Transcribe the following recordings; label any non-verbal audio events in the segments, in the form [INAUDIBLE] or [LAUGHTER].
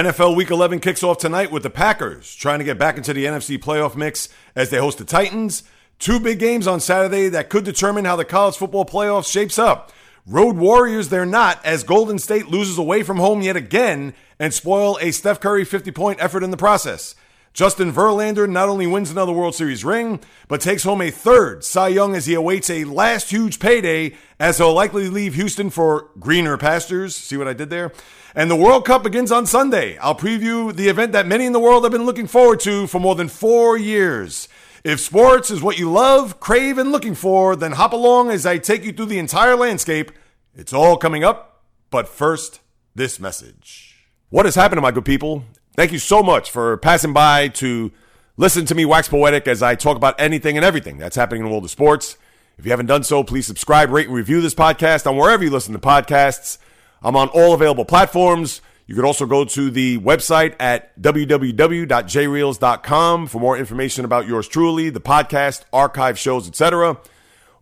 NFL Week 11 kicks off tonight with the Packers trying to get back into the NFC playoff mix as they host the Titans. Two big games on Saturday that could determine how the college football playoffs shapes up. Road Warriors, they're not, as Golden State loses away from home yet again and spoil a Steph Curry 50 point effort in the process. Justin Verlander not only wins another World Series ring, but takes home a third Cy Young as he awaits a last huge payday as he'll likely leave Houston for greener pastures. See what I did there? And the World Cup begins on Sunday. I'll preview the event that many in the world have been looking forward to for more than four years. If sports is what you love, crave, and looking for, then hop along as I take you through the entire landscape. It's all coming up. But first, this message. What has happened, to my good people? Thank you so much for passing by to listen to me wax poetic as I talk about anything and everything that's happening in the world of sports. If you haven't done so, please subscribe, rate, and review this podcast on wherever you listen to podcasts. I'm on all available platforms. You could also go to the website at www.jreels.com for more information about yours truly, the podcast, archive shows, etc.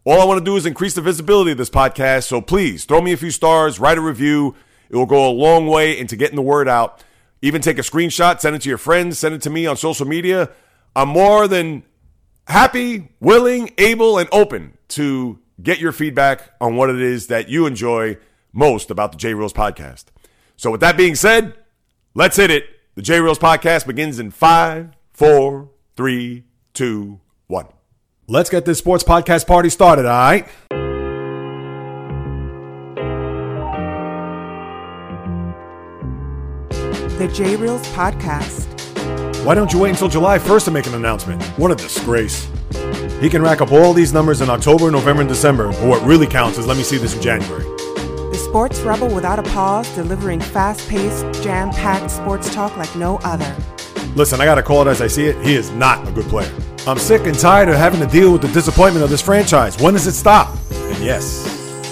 All I want to do is increase the visibility of this podcast, so please throw me a few stars, write a review. It will go a long way into getting the word out. Even take a screenshot, send it to your friends, send it to me on social media. I'm more than happy, willing, able, and open to get your feedback on what it is that you enjoy most about the J Reels podcast. So, with that being said, let's hit it. The J Reels podcast begins in five, four, three, two, one. Let's get this sports podcast party started, all right? The J Reels Podcast. Why don't you wait until July 1st to make an announcement? What a disgrace. He can rack up all these numbers in October, November, and December, but what really counts is let me see this in January. The Sports Rebel without a pause, delivering fast paced, jam packed sports talk like no other. Listen, I gotta call it as I see it. He is not a good player. I'm sick and tired of having to deal with the disappointment of this franchise. When does it stop? And yes,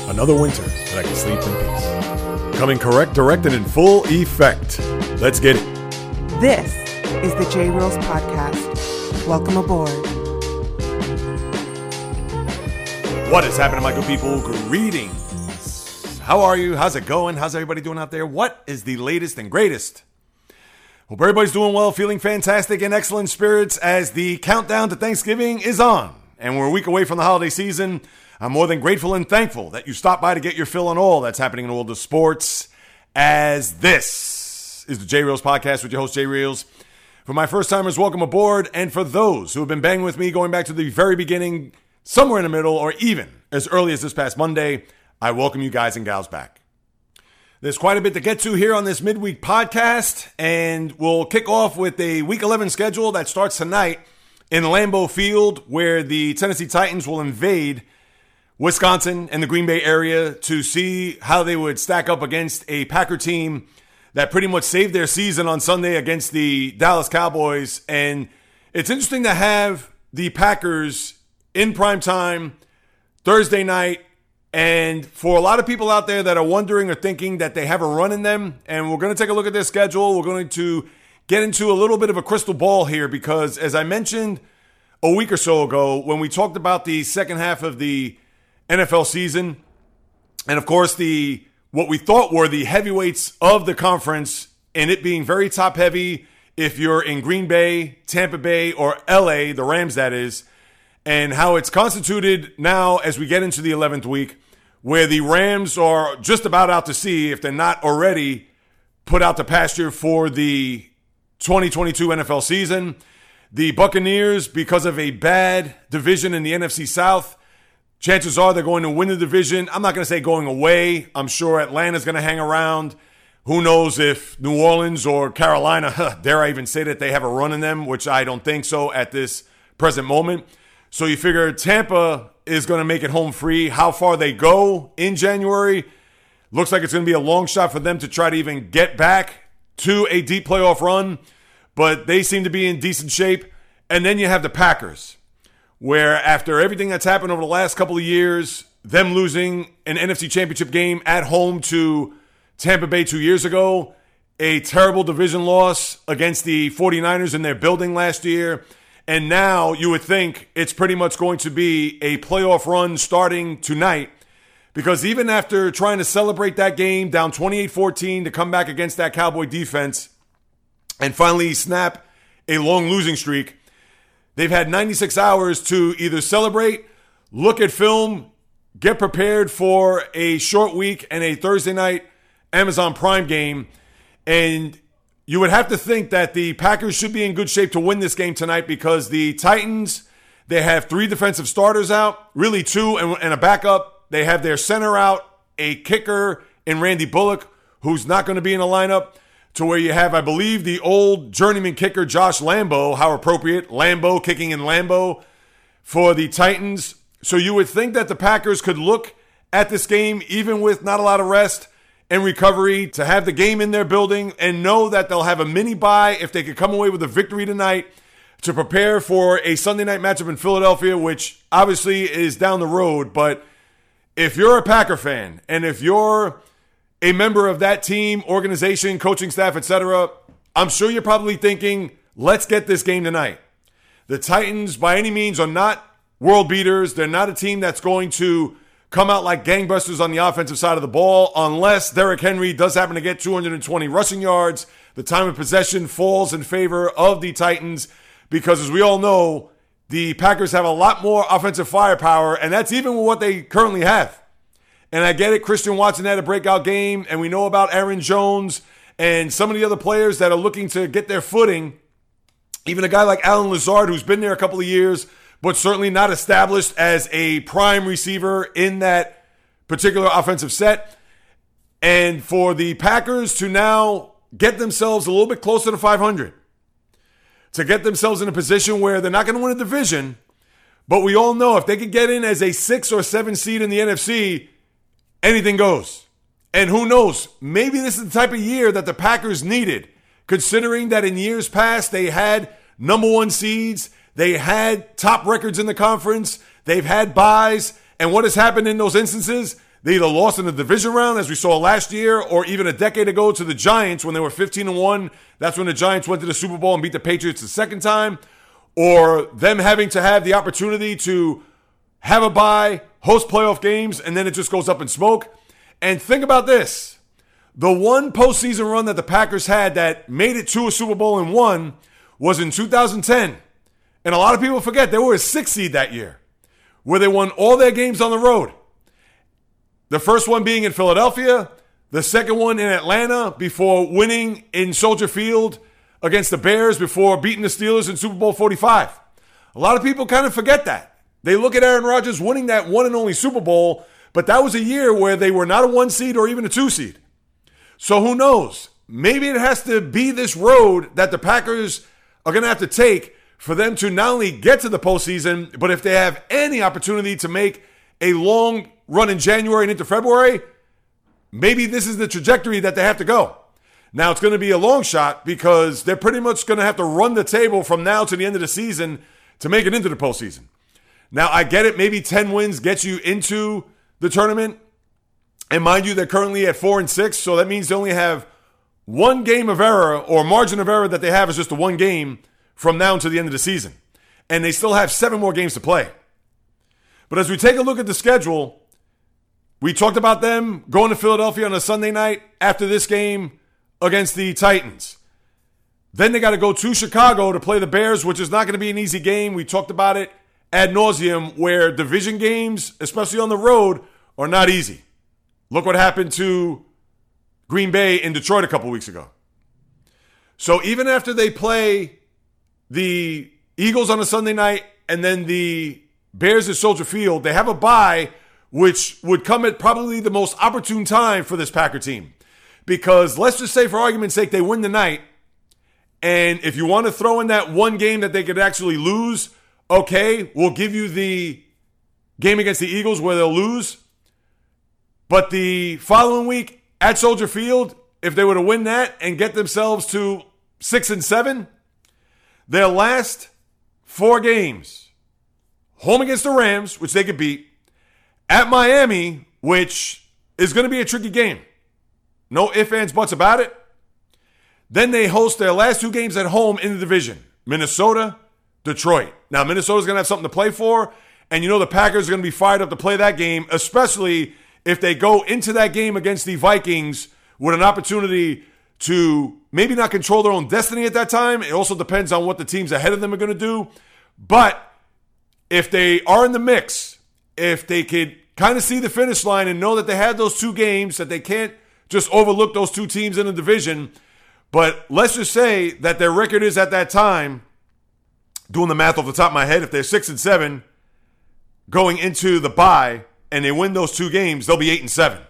another winter that I can sleep in peace. Coming correct, direct, and in full effect. Let's get it. This is the J Reels Podcast. Welcome aboard. What is happening, my good people? Greetings. How are you? How's it going? How's everybody doing out there? What is the latest and greatest? Hope everybody's doing well, feeling fantastic and excellent spirits as the countdown to Thanksgiving is on. And we're a week away from the holiday season. I'm more than grateful and thankful that you stopped by to get your fill on all that's happening in the world of sports. As this is the J Reels podcast with your host, J Reels. For my first timers, welcome aboard. And for those who have been banging with me going back to the very beginning, somewhere in the middle, or even as early as this past Monday, I welcome you guys and gals back. There's quite a bit to get to here on this midweek podcast, and we'll kick off with a Week 11 schedule that starts tonight in Lambeau Field, where the Tennessee Titans will invade Wisconsin and the Green Bay area to see how they would stack up against a Packer team that pretty much saved their season on Sunday against the Dallas Cowboys. And it's interesting to have the Packers in prime time Thursday night and for a lot of people out there that are wondering or thinking that they have a run in them, and we're going to take a look at their schedule, we're going to get into a little bit of a crystal ball here because, as I mentioned a week or so ago, when we talked about the second half of the NFL season, and of course, the what we thought were the heavyweights of the conference, and it being very top heavy if you're in Green Bay, Tampa Bay, or LA, the Rams, that is, and how it's constituted now as we get into the 11th week where the Rams are just about out to sea, if they're not already put out to pasture for the 2022 NFL season. The Buccaneers, because of a bad division in the NFC South, chances are they're going to win the division. I'm not going to say going away. I'm sure Atlanta's going to hang around. Who knows if New Orleans or Carolina, [LAUGHS] dare I even say that they have a run in them, which I don't think so at this present moment. So you figure Tampa is going to make it home free. How far they go in January looks like it's going to be a long shot for them to try to even get back to a deep playoff run, but they seem to be in decent shape. And then you have the Packers, where after everything that's happened over the last couple of years, them losing an NFC championship game at home to Tampa Bay two years ago, a terrible division loss against the 49ers in their building last year, and now you would think it's pretty much going to be a playoff run starting tonight. Because even after trying to celebrate that game down 28 14 to come back against that Cowboy defense, and finally snap a long losing streak. They've had 96 hours to either celebrate, look at film, get prepared for a short week and a Thursday night Amazon Prime game. And you would have to think that the Packers should be in good shape to win this game tonight because the Titans, they have three defensive starters out, really two and, and a backup. They have their center out, a kicker in Randy Bullock, who's not going to be in the lineup to where you have, I believe, the old journeyman kicker Josh Lambo. How appropriate. Lambo kicking in Lambeau for the Titans. So you would think that the Packers could look at this game, even with not a lot of rest and recovery, to have the game in their building and know that they'll have a mini bye if they could come away with a victory tonight to prepare for a Sunday night matchup in Philadelphia, which obviously is down the road. But if you're a Packer fan and if you're a member of that team, organization, coaching staff, etc., I'm sure you're probably thinking, let's get this game tonight. The Titans, by any means, are not world beaters. They're not a team that's going to come out like gangbusters on the offensive side of the ball unless Derrick Henry does happen to get 220 rushing yards. The time of possession falls in favor of the Titans because, as we all know, the Packers have a lot more offensive firepower, and that's even what they currently have. And I get it, Christian Watson had a breakout game, and we know about Aaron Jones and some of the other players that are looking to get their footing. Even a guy like Allen Lazard, who's been there a couple of years, but certainly not established as a prime receiver in that particular offensive set. And for the Packers to now get themselves a little bit closer to 500, to get themselves in a position where they're not going to win a division, but we all know if they could get in as a six or seven seed in the NFC, anything goes. And who knows? Maybe this is the type of year that the Packers needed, considering that in years past they had number one seeds, they had top records in the conference, they've had byes. And what has happened in those instances? They either lost in the division round, as we saw last year, or even a decade ago to the Giants when they were 15 and 1. That's when the Giants went to the Super Bowl and beat the Patriots the second time. Or them having to have the opportunity to have a bye, host playoff games, and then it just goes up in smoke. And think about this the one postseason run that the Packers had that made it to a Super Bowl and won was in 2010. And a lot of people forget they were a six seed that year, where they won all their games on the road. The first one being in Philadelphia, the second one in Atlanta before winning in Soldier Field against the Bears before beating the Steelers in Super Bowl 45. A lot of people kind of forget that. They look at Aaron Rodgers winning that one and only Super Bowl, but that was a year where they were not a one seed or even a two seed. So who knows? Maybe it has to be this road that the Packers are going to have to take for them to not only get to the postseason, but if they have any opportunity to make a long run in January and into February, maybe this is the trajectory that they have to go. Now, it's going to be a long shot because they're pretty much going to have to run the table from now to the end of the season to make it into the postseason. Now, I get it. Maybe 10 wins gets you into the tournament. And mind you, they're currently at four and six. So that means they only have one game of error or margin of error that they have is just the one game from now until the end of the season. And they still have seven more games to play. But as we take a look at the schedule, we talked about them going to Philadelphia on a Sunday night after this game against the Titans. Then they got to go to Chicago to play the Bears, which is not going to be an easy game. We talked about it ad nauseum where division games, especially on the road, are not easy. Look what happened to Green Bay in Detroit a couple weeks ago. So even after they play the Eagles on a Sunday night and then the Bears at Soldier Field, they have a bye, which would come at probably the most opportune time for this Packer team. Because let's just say, for argument's sake, they win the night. And if you want to throw in that one game that they could actually lose, okay, we'll give you the game against the Eagles where they'll lose. But the following week at Soldier Field, if they were to win that and get themselves to six and seven, their last four games home against the Rams, which they could beat, at Miami, which is going to be a tricky game. No ifs, ands, buts about it. Then they host their last two games at home in the division Minnesota Detroit. Now, Minnesota's going to have something to play for, and you know the Packers are going to be fired up to play that game, especially if they go into that game against the Vikings with an opportunity to maybe not control their own destiny at that time. It also depends on what the teams ahead of them are going to do. But if they are in the mix, if they could kind of see the finish line and know that they had those two games, that they can't just overlook those two teams in the division. But let's just say that their record is at that time, doing the math off the top of my head, if they're six and seven going into the bye and they win those two games, they'll be eight and seven.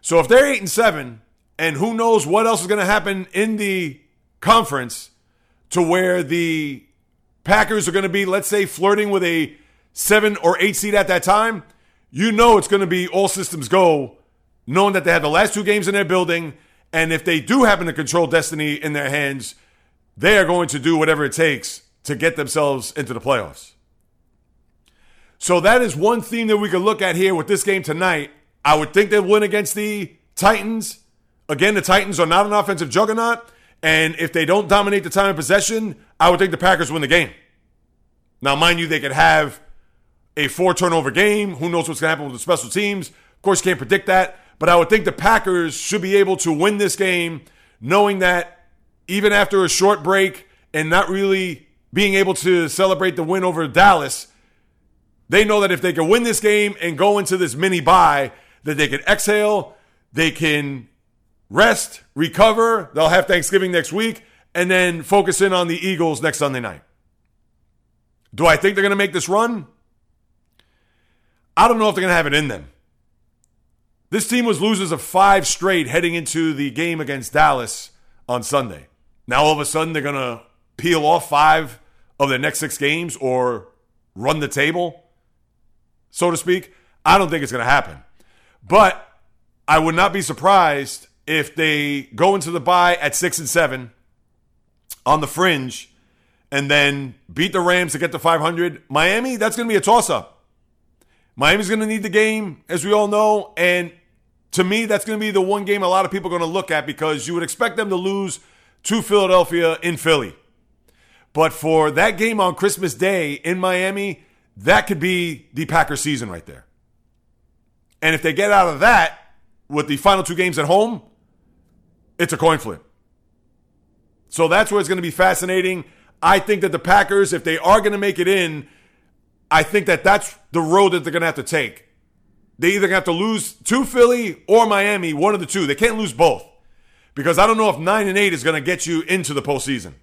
So if they're eight and seven, and who knows what else is going to happen in the conference to where the Packers are going to be, let's say, flirting with a seven or eight seed at that time, you know it's going to be all systems go, knowing that they have the last two games in their building. And if they do happen to control destiny in their hands, they are going to do whatever it takes to get themselves into the playoffs. So that is one theme that we could look at here with this game tonight. I would think they'll win against the Titans. Again, the Titans are not an offensive juggernaut. And if they don't dominate the time of possession, I would think the Packers win the game. Now, mind you, they could have a four turnover game. Who knows what's going to happen with the special teams? Of course, can't predict that. But I would think the Packers should be able to win this game, knowing that even after a short break and not really being able to celebrate the win over Dallas, they know that if they can win this game and go into this mini bye, that they can exhale, they can rest, recover. They'll have Thanksgiving next week, and then focus in on the Eagles next Sunday night. Do I think they're going to make this run? I don't know if they're going to have it in them. This team was losers of five straight heading into the game against Dallas on Sunday. Now all of a sudden they're going to peel off five of their next six games or run the table, so to speak. I don't think it's going to happen. But I would not be surprised if they go into the bye at six and seven on the fringe and then beat the Rams to get to 500. Miami, that's going to be a toss up. Miami's going to need the game, as we all know. And to me, that's going to be the one game a lot of people are going to look at because you would expect them to lose to Philadelphia in Philly. But for that game on Christmas Day in Miami, that could be the Packers season right there. And if they get out of that with the final two games at home, it's a coin flip. So that's where it's going to be fascinating. I think that the Packers, if they are going to make it in, I think that that's the road that they're going to have to take. They either have to lose to Philly or Miami, one of the two. They can't lose both because I don't know if nine and eight is going to get you into the postseason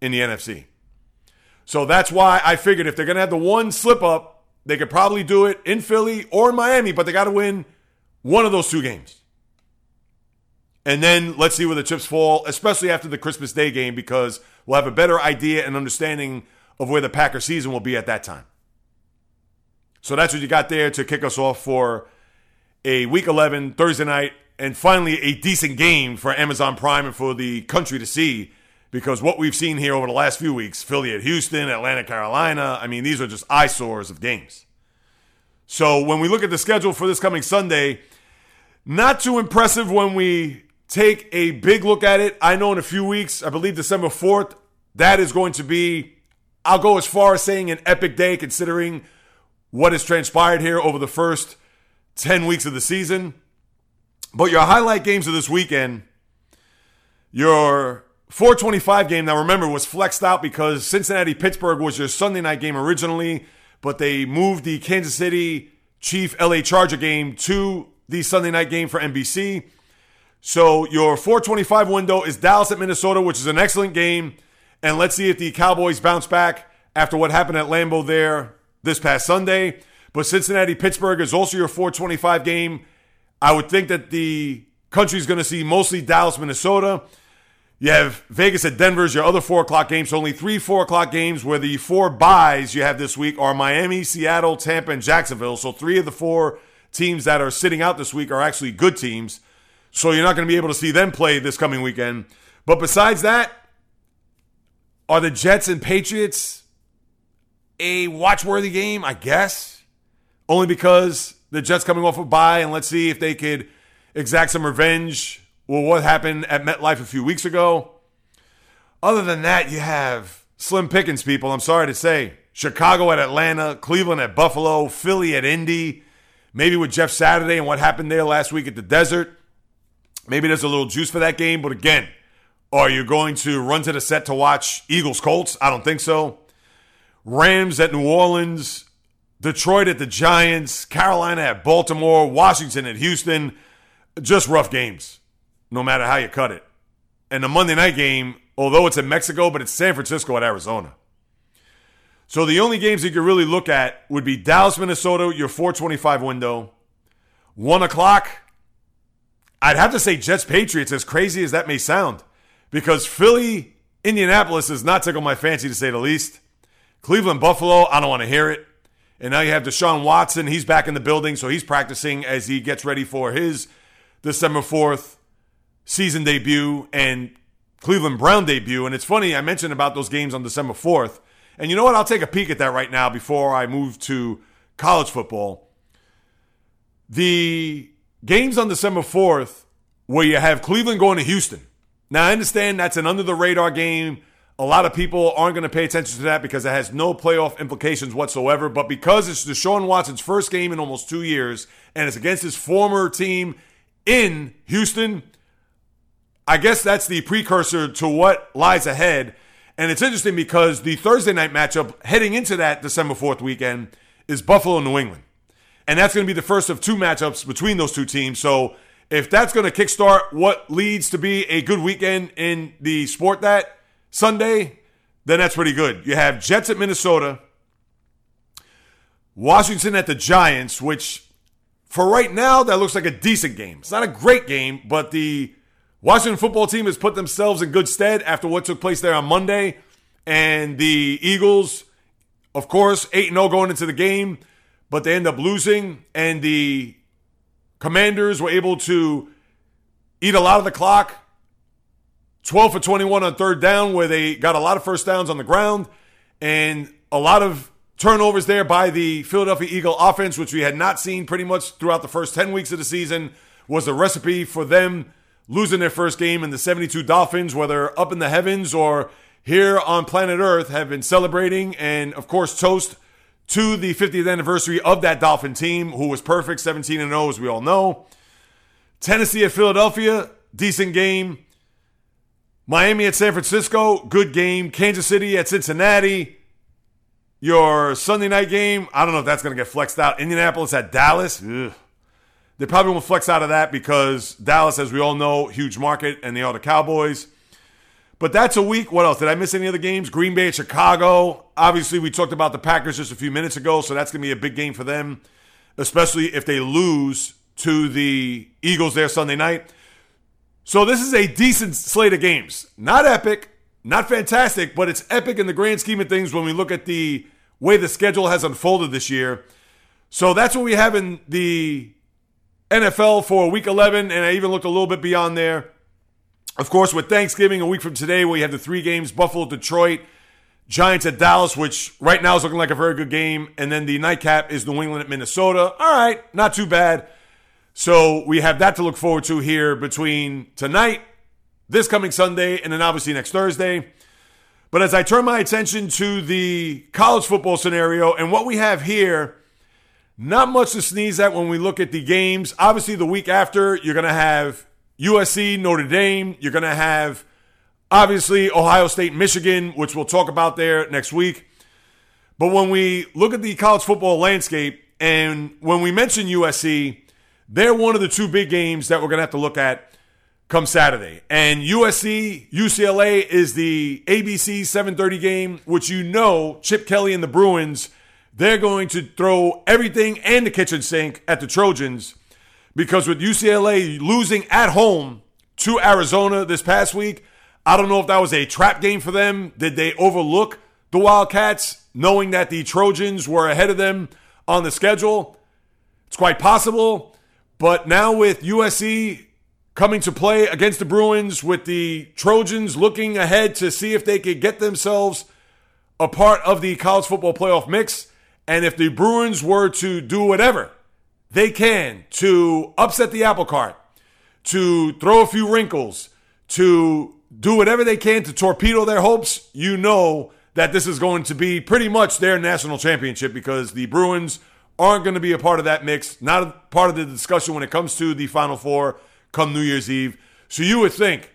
in the NFC. So that's why I figured if they're going to have the one slip up, they could probably do it in Philly or in Miami, but they got to win one of those two games. And then let's see where the chips fall, especially after the Christmas Day game, because we'll have a better idea and understanding of where the Packer season will be at that time. So that's what you got there to kick us off for a week 11 Thursday night and finally a decent game for Amazon Prime and for the country to see because what we've seen here over the last few weeks Philly at Houston, Atlanta, Carolina I mean, these are just eyesores of games. So when we look at the schedule for this coming Sunday, not too impressive when we take a big look at it. I know in a few weeks, I believe December 4th, that is going to be, I'll go as far as saying an epic day considering what has transpired here over the first 10 weeks of the season. But your highlight games of this weekend, your 425 game, now remember, was flexed out because Cincinnati Pittsburgh was your Sunday night game originally, but they moved the Kansas City Chief LA Charger game to the Sunday night game for NBC. So your 425 window is Dallas at Minnesota, which is an excellent game. And let's see if the Cowboys bounce back after what happened at Lambeau there this past Sunday. But Cincinnati Pittsburgh is also your 425 game. I would think that the country is going to see mostly Dallas, Minnesota. You have Vegas at Denver's your other four o'clock games. So only three four o'clock games where the four byes you have this week are Miami, Seattle, Tampa, and Jacksonville. So three of the four teams that are sitting out this week are actually good teams. So you're not going to be able to see them play this coming weekend. But besides that, are the Jets and Patriots a watchworthy game, I guess. Only because the Jets coming off a bye, and let's see if they could exact some revenge well what happened at MetLife a few weeks ago. Other than that, you have slim pickings, people. I'm sorry to say. Chicago at Atlanta, Cleveland at Buffalo, Philly at Indy, maybe with Jeff Saturday and what happened there last week at the desert. Maybe there's a little juice for that game, but again, are you going to run to the set to watch Eagles Colts? I don't think so. Rams at New Orleans, Detroit at the Giants, Carolina at Baltimore, Washington at Houston. Just rough games, no matter how you cut it. And the Monday night game, although it's in Mexico, but it's San Francisco at Arizona. So the only games you could really look at would be Dallas, Minnesota, your 425 window. One o'clock. I'd have to say Jets Patriots, as crazy as that may sound, because Philly, Indianapolis is not tickle my fancy to say the least. Cleveland, Buffalo, I don't want to hear it. And now you have Deshaun Watson. He's back in the building, so he's practicing as he gets ready for his December 4th season debut and Cleveland Brown debut. And it's funny, I mentioned about those games on December 4th. And you know what? I'll take a peek at that right now before I move to college football. The games on December 4th, where you have Cleveland going to Houston. Now, I understand that's an under the radar game. A lot of people aren't going to pay attention to that because it has no playoff implications whatsoever. But because it's Deshaun Watson's first game in almost two years and it's against his former team in Houston, I guess that's the precursor to what lies ahead. And it's interesting because the Thursday night matchup heading into that December 4th weekend is Buffalo New England. And that's going to be the first of two matchups between those two teams. So if that's going to kickstart what leads to be a good weekend in the sport that Sunday, then that's pretty good. You have Jets at Minnesota, Washington at the Giants, which for right now, that looks like a decent game. It's not a great game, but the Washington football team has put themselves in good stead after what took place there on Monday. And the Eagles, of course, 8 0 going into the game but they end up losing, and the Commanders were able to eat a lot of the clock. 12 for 21 on third down, where they got a lot of first downs on the ground and a lot of turnovers there by the Philadelphia Eagle offense, which we had not seen pretty much throughout the first 10 weeks of the season, was a recipe for them losing their first game. And the 72 Dolphins, whether up in the heavens or here on planet Earth, have been celebrating and, of course, toast to the 50th anniversary of that Dolphin team, who was perfect, 17 and 0, as we all know. Tennessee at Philadelphia, decent game. Miami at San Francisco, good game. Kansas City at Cincinnati. Your Sunday night game, I don't know if that's going to get flexed out. Indianapolis at Dallas. Ugh. They probably won't flex out of that because Dallas, as we all know, huge market, and they are the Cowboys. But that's a week. What else? Did I miss any other games? Green Bay at Chicago. Obviously, we talked about the Packers just a few minutes ago, so that's going to be a big game for them, especially if they lose to the Eagles there Sunday night. So this is a decent slate of games. Not epic, not fantastic, but it's epic in the grand scheme of things when we look at the way the schedule has unfolded this year. So that's what we have in the NFL for week 11, and I even looked a little bit beyond there. Of course, with Thanksgiving a week from today, we have the three games Buffalo, Detroit, Giants at Dallas, which right now is looking like a very good game. And then the nightcap is New England at Minnesota. All right, not too bad. So we have that to look forward to here between tonight, this coming Sunday, and then obviously next Thursday. But as I turn my attention to the college football scenario and what we have here, not much to sneeze at when we look at the games. Obviously, the week after, you're going to have USC, Notre Dame. You're going to have, obviously, Ohio State, Michigan, which we'll talk about there next week. But when we look at the college football landscape, and when we mention USC, they're one of the two big games that we're going to have to look at come Saturday. And USC, UCLA is the ABC 730 game, which you know Chip Kelly and the Bruins, they're going to throw everything and the kitchen sink at the Trojans because with UCLA losing at home to Arizona this past week, I don't know if that was a trap game for them. Did they overlook the Wildcats knowing that the Trojans were ahead of them on the schedule? It's quite possible. But now with USC coming to play against the Bruins, with the Trojans looking ahead to see if they could get themselves a part of the college football playoff mix, and if the Bruins were to do whatever they can to upset the apple cart, to throw a few wrinkles, to do whatever they can to torpedo their hopes, you know that this is going to be pretty much their national championship because the Bruins aren't going to be a part of that mix, not a part of the discussion when it comes to the Final Four come New Year's Eve. So you would think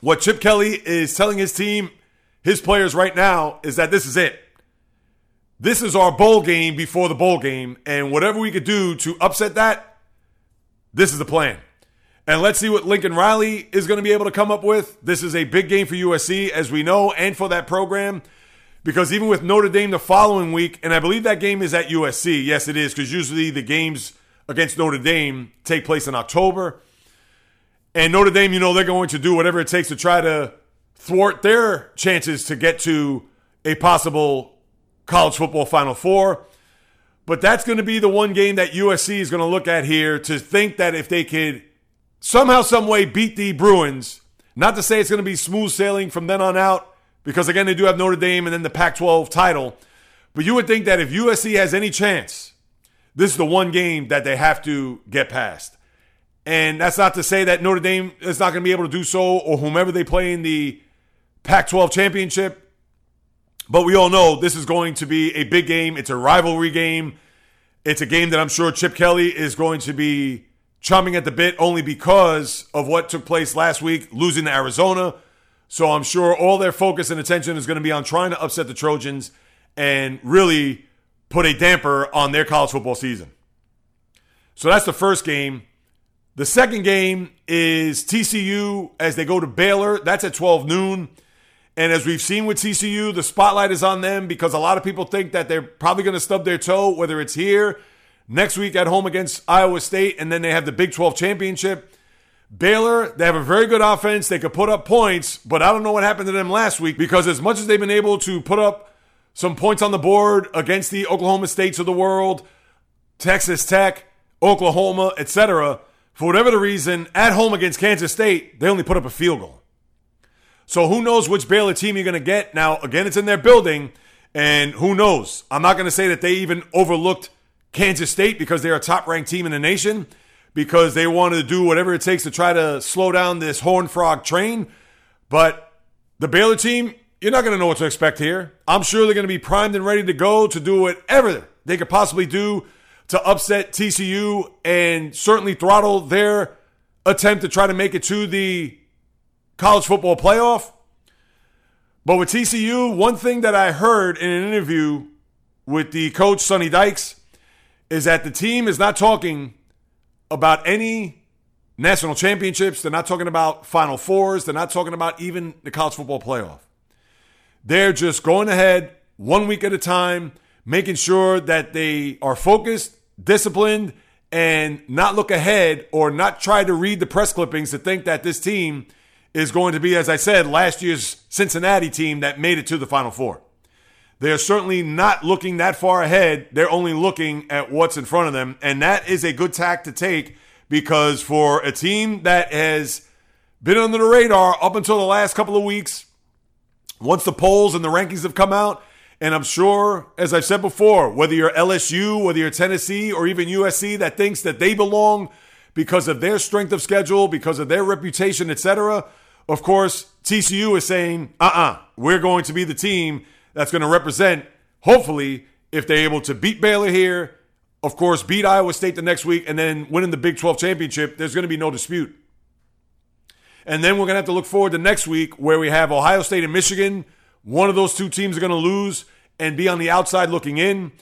what Chip Kelly is telling his team, his players right now, is that this is it. This is our bowl game before the bowl game, and whatever we could do to upset that, this is the plan. And let's see what Lincoln Riley is going to be able to come up with. This is a big game for USC, as we know, and for that program. Because even with Notre Dame the following week, and I believe that game is at USC. Yes, it is, because usually the games against Notre Dame take place in October. And Notre Dame, you know, they're going to do whatever it takes to try to thwart their chances to get to a possible college football Final Four. But that's going to be the one game that USC is going to look at here to think that if they could somehow, some way beat the Bruins, not to say it's going to be smooth sailing from then on out, because again, they do have Notre Dame and then the Pac 12 title. But you would think that if USC has any chance, this is the one game that they have to get past. And that's not to say that Notre Dame is not going to be able to do so or whomever they play in the Pac 12 championship. But we all know this is going to be a big game. It's a rivalry game. It's a game that I'm sure Chip Kelly is going to be chomping at the bit only because of what took place last week, losing to Arizona. So I'm sure all their focus and attention is going to be on trying to upset the Trojans and really put a damper on their college football season. So that's the first game. The second game is TCU as they go to Baylor. That's at 12 noon. And as we've seen with TCU, the spotlight is on them because a lot of people think that they're probably going to stub their toe, whether it's here, next week at home against Iowa State, and then they have the Big 12 championship. Baylor, they have a very good offense. They could put up points, but I don't know what happened to them last week because as much as they've been able to put up some points on the board against the Oklahoma States of the world, Texas Tech, Oklahoma, etc., for whatever the reason, at home against Kansas State, they only put up a field goal. So who knows which Baylor team you're going to get? Now, again, it's in their building, and who knows? I'm not going to say that they even overlooked Kansas State because they're a top ranked team in the nation because they wanted to do whatever it takes to try to slow down this Horn Frog train. But the Baylor team, you're not going to know what to expect here. I'm sure they're going to be primed and ready to go to do whatever they could possibly do to upset TCU and certainly throttle their attempt to try to make it to the college football playoff. But with TCU, one thing that I heard in an interview with the coach, Sonny Dykes, is that the team is not talking about any national championships. They're not talking about Final Fours. They're not talking about even the college football playoff. They're just going ahead one week at a time, making sure that they are focused, disciplined, and not look ahead or not try to read the press clippings to think that this team is going to be, as I said, last year's Cincinnati team that made it to the Final Four. They're certainly not looking that far ahead. They're only looking at what's in front of them. And that is a good tack to take because for a team that has been under the radar up until the last couple of weeks, once the polls and the rankings have come out, and I'm sure, as I've said before, whether you're LSU, whether you're Tennessee, or even USC that thinks that they belong because of their strength of schedule, because of their reputation, etc., of course, TCU is saying, uh uh-uh, uh, we are going to be the team that's going to represent, hopefully, if they're able to beat Baylor here, of course, beat Iowa State the next week, and then winning the Big 12 championship, there's going to be no dispute. And then we're going to have to look forward to next week where we have Ohio State and Michigan. One of those two teams are going to lose and be on the outside looking in.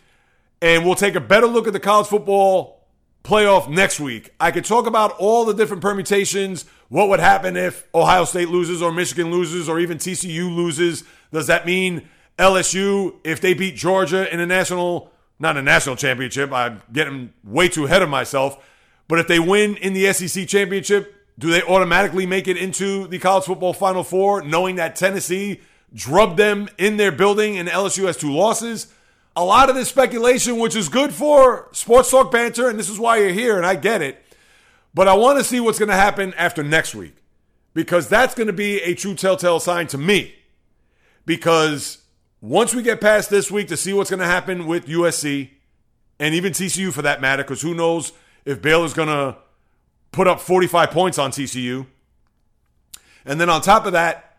And we'll take a better look at the college football playoff next week. I could talk about all the different permutations. What would happen if Ohio State loses or Michigan loses or even TCU loses? Does that mean LSU, if they beat Georgia in a national, not a national championship, I'm getting way too ahead of myself, but if they win in the SEC championship, do they automatically make it into the college football final four, knowing that Tennessee drubbed them in their building and LSU has two losses? a lot of this speculation, which is good for sports talk banter, and this is why you're here, and I get it. But I want to see what's going to happen after next week because that's going to be a true telltale sign to me. Because once we get past this week to see what's going to happen with USC and even TCU for that matter, because who knows if Baylor's going to put up 45 points on TCU. And then on top of that,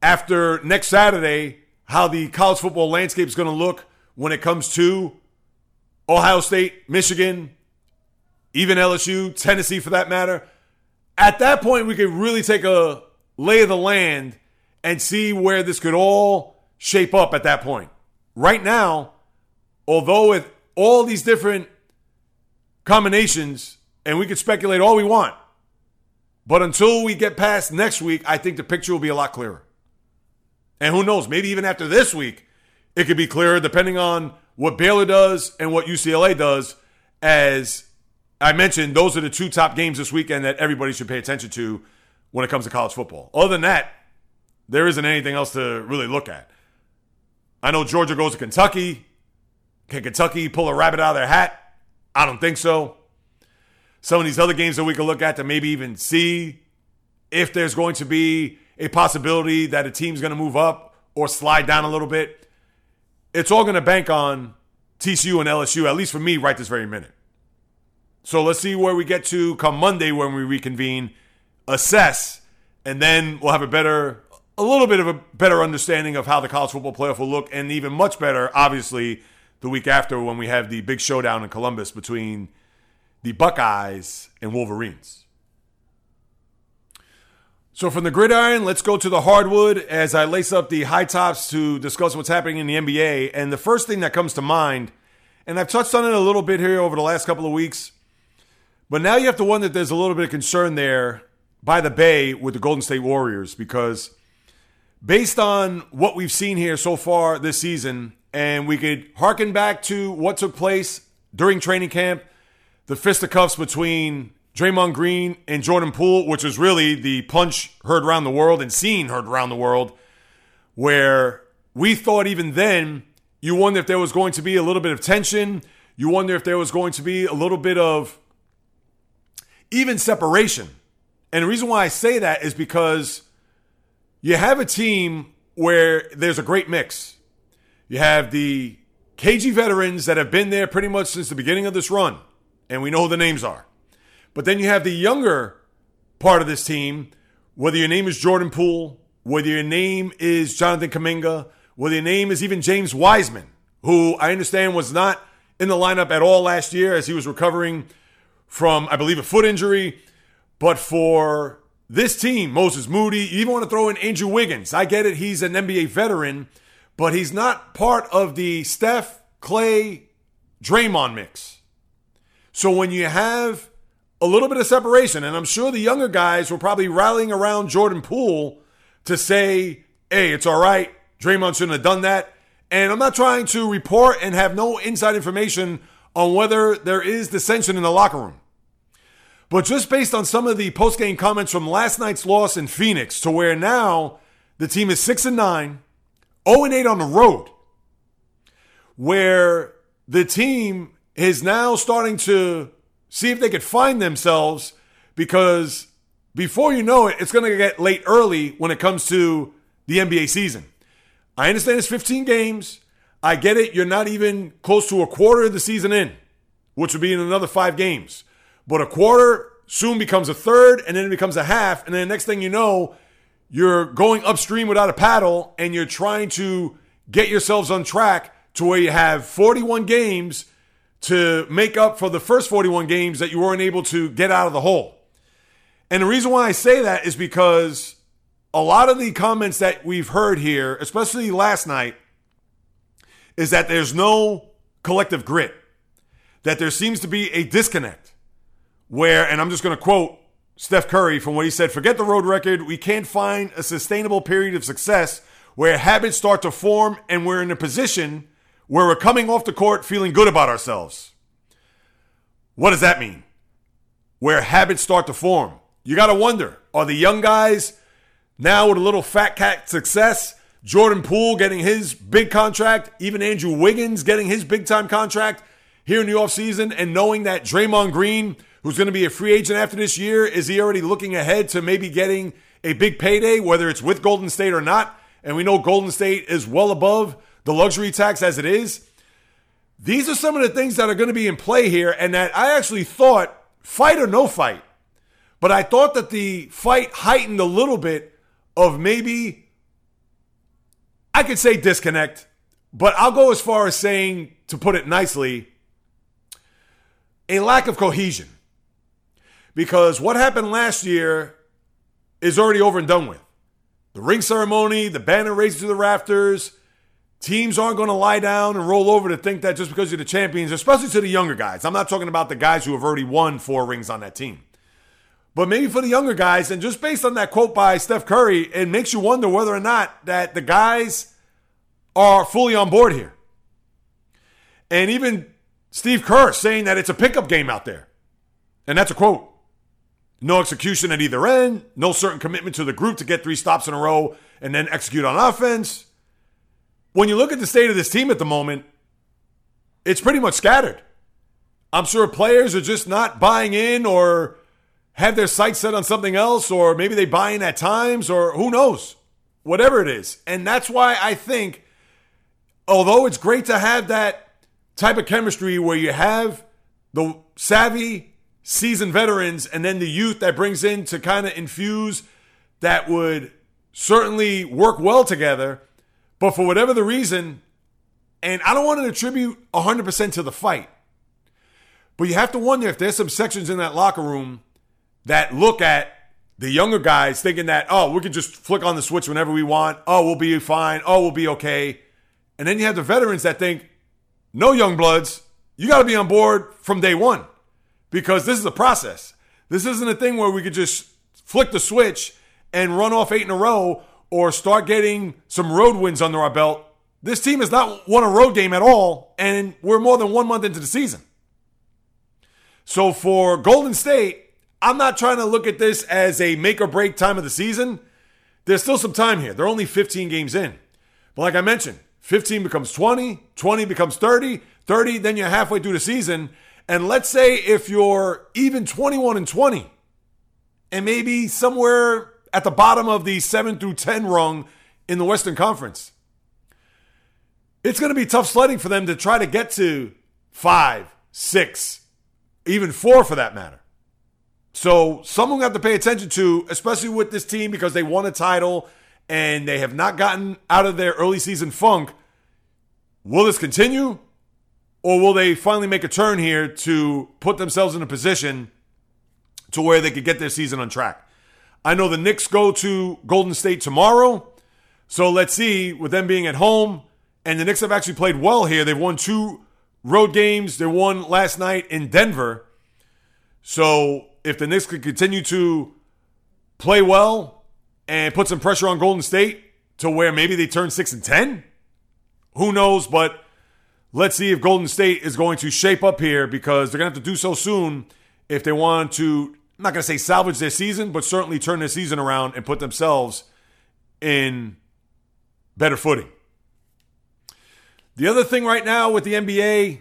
after next Saturday, how the college football landscape is going to look when it comes to Ohio State, Michigan, even LSU, Tennessee for that matter. At that point, we could really take a lay of the land and see where this could all shape up at that point. Right now, although with all these different combinations, and we could speculate all we want, but until we get past next week, I think the picture will be a lot clearer. And who knows, maybe even after this week, it could be clearer depending on what Baylor does and what UCLA does. As I mentioned, those are the two top games this weekend that everybody should pay attention to when it comes to college football. Other than that, there isn't anything else to really look at. I know Georgia goes to Kentucky. Can Kentucky pull a rabbit out of their hat? I don't think so. Some of these other games that we can look at to maybe even see if there's going to be a possibility that a team's going to move up or slide down a little bit. It's all going to bank on TCU and LSU, at least for me, right this very minute. So let's see where we get to come Monday when we reconvene, assess, and then we'll have a better, a little bit of a better understanding of how the college football playoff will look, and even much better, obviously, the week after when we have the big showdown in Columbus between the Buckeyes and Wolverines. So from the gridiron, let's go to the hardwood as I lace up the high tops to discuss what's happening in the NBA. And the first thing that comes to mind, and I've touched on it a little bit here over the last couple of weeks, but now you have to wonder if there's a little bit of concern there by the Bay with the Golden State Warriors because based on what we've seen here so far this season, and we could harken back to what took place during training camp, the fisticuffs between Draymond Green and Jordan Poole, which was really the punch heard around the world and seen heard around the world, where we thought even then you wonder if there was going to be a little bit of tension. You wonder if there was going to be a little bit of even separation. And the reason why I say that is because you have a team where there's a great mix. You have the KG veterans that have been there pretty much since the beginning of this run, and we know who the names are. But then you have the younger part of this team, whether your name is Jordan Poole, whether your name is Jonathan Kuminga, whether your name is even James Wiseman, who I understand was not in the lineup at all last year as he was recovering from, I believe, a foot injury. But for this team, Moses Moody, you even want to throw in Andrew Wiggins. I get it, he's an NBA veteran, but he's not part of the Steph, Clay, Draymond mix. So when you have a little bit of separation. And I'm sure the younger guys were probably rallying around Jordan Poole to say, hey, it's all right. Draymond shouldn't have done that. And I'm not trying to report and have no inside information on whether there is dissension in the locker room. But just based on some of the post-game comments from last night's loss in Phoenix to where now the team is 6 and 9, 0 and 8 on the road, where the team is now starting to see if they could find themselves because before you know it, it's going to get late early when it comes to the NBA season. I understand it's 15 games. I get it. You're not even close to a quarter of the season in, which would be in another five games. But a quarter soon becomes a third, and then it becomes a half. And then the next thing you know, you're going upstream without a paddle, and you're trying to get yourselves on track to where you have 41 games to make up for the first 41 games that you weren't able to get out of the hole. And the reason why I say that is because a lot of the comments that we've heard here, especially last night, is that there's no collective grit, that there seems to be a disconnect where, and I'm just going to quote Steph Curry from what he said forget the road record. We can't find a sustainable period of success where habits start to form and we're in a position where we're coming off the court feeling good about ourselves. What does that mean? Where habits start to form. You got to wonder are the young guys now with a little fat cat success? Jordan Poole getting his big contract, even Andrew Wiggins getting his big time contract here in the offseason, and knowing that Draymond Green, who's going to be a free agent after this year, is he already looking ahead to maybe getting a big payday, whether it's with Golden State or not? And we know Golden State is well above the luxury tax as it is. These are some of the things that are going to be in play here, and that I actually thought, fight or no fight, but I thought that the fight heightened a little bit of maybe, I could say disconnect, but I'll go as far as saying, to put it nicely, a lack of cohesion. because what happened last year is already over and done with. The ring ceremony, the banner raised to the rafters. Teams aren't going to lie down and roll over to think that just because you're the champions, especially to the younger guys. I'm not talking about the guys who have already won four rings on that team. But maybe for the younger guys, and just based on that quote by Steph Curry, it makes you wonder whether or not that the guys are fully on board here. And even Steve Kerr saying that it's a pickup game out there. And that's a quote. No execution at either end, no certain commitment to the group to get three stops in a row and then execute on offense. When you look at the state of this team at the moment, it's pretty much scattered. I'm sure players are just not buying in or have their sights set on something else, or maybe they buy in at times, or who knows, whatever it is. And that's why I think, although it's great to have that type of chemistry where you have the savvy, seasoned veterans and then the youth that brings in to kind of infuse that would certainly work well together. But for whatever the reason, and I don't want to attribute 100% to the fight, but you have to wonder if there's some sections in that locker room that look at the younger guys thinking that, oh, we can just flick on the switch whenever we want. Oh, we'll be fine. Oh, we'll be okay. And then you have the veterans that think, no, young bloods, you got to be on board from day one because this is a process. This isn't a thing where we could just flick the switch and run off eight in a row or start getting some road wins under our belt. This team has not won a road game at all, and we're more than one month into the season. So for Golden State, I'm not trying to look at this as a make or break time of the season. There's still some time here. They're only 15 games in. But like I mentioned, 15 becomes 20, 20 becomes 30, 30, then you're halfway through the season. And let's say if you're even 21 and 20, and maybe somewhere at the bottom of the 7 through 10 rung in the Western Conference, it's going to be tough sledding for them to try to get to five, six, even four for that matter. So someone have to pay attention to, especially with this team because they won a title and they have not gotten out of their early season funk. Will this continue? Or will they finally make a turn here to put themselves in a position to where they could get their season on track? I know the Knicks go to Golden State tomorrow. So let's see, with them being at home, and the Knicks have actually played well here. They've won two road games. They won last night in Denver. So if the Knicks could continue to play well and put some pressure on Golden State to where maybe they turn 6 and 10, who knows, but let's see if Golden State is going to shape up here because they're going to have to do so soon if they want to I'm not going to say salvage their season, but certainly turn their season around and put themselves in better footing. The other thing right now with the NBA,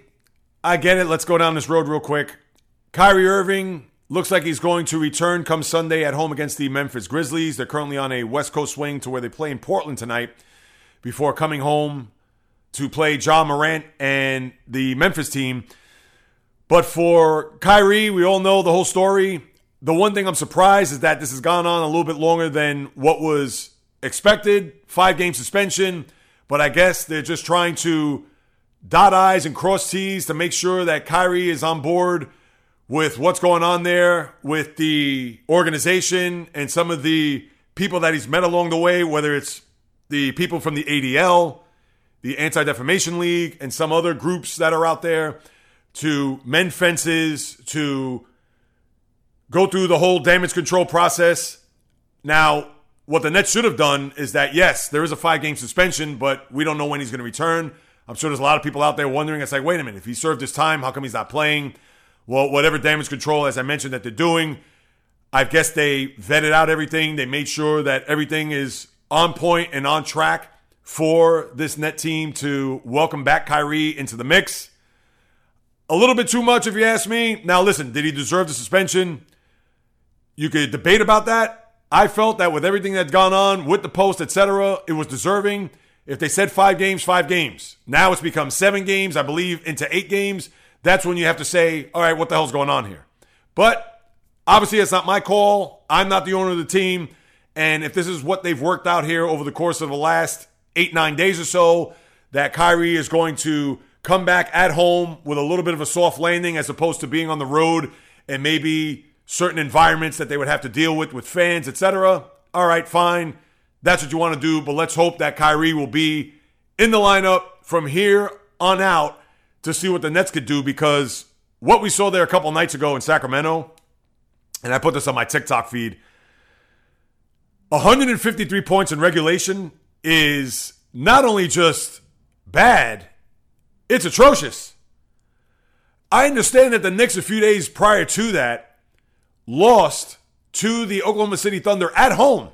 I get it. Let's go down this road real quick. Kyrie Irving Looks like he's going to return come Sunday at home against the Memphis Grizzlies. They're currently on a West Coast swing to where they play in Portland tonight before coming home to play Ja Morant and the Memphis team. But for Kyrie, we all know the whole story. The one thing I'm surprised is that this has gone on a little bit longer than what was expected. Five game suspension. But I guess they're just trying to dot I's and cross T's to make sure that Kyrie is on board with what's going on there with the organization and some of the people that he's met along the way, whether it's the people from the ADL, the Anti Defamation League, and some other groups that are out there to mend fences, to go through the whole damage control process. Now, what the Nets should have done is that, yes, there is a five game suspension, but we don't know when he's going to return. I'm sure there's a lot of people out there wondering, it's like, wait a minute, if he served his time, how come he's not playing? Well, whatever damage control, as I mentioned, that they're doing. I guess they vetted out everything. They made sure that everything is on point and on track for this net team to welcome back Kyrie into the mix. A little bit too much, if you ask me. Now, listen, did he deserve the suspension? You could debate about that. I felt that with everything that's gone on with the post, etc., it was deserving. If they said five games, five games. Now it's become seven games, I believe, into eight games that's when you have to say, all right, what the hell's going on here? But obviously, it's not my call. I'm not the owner of the team. And if this is what they've worked out here over the course of the last eight, nine days or so, that Kyrie is going to come back at home with a little bit of a soft landing as opposed to being on the road and maybe certain environments that they would have to deal with with fans, etc. All right, fine. That's what you want to do, but let's hope that Kyrie will be in the lineup from here on out to see what the Nets could do because what we saw there a couple nights ago in Sacramento, and I put this on my TikTok feed 153 points in regulation is not only just bad, it's atrocious. I understand that the Knicks, a few days prior to that, lost to the Oklahoma City Thunder at home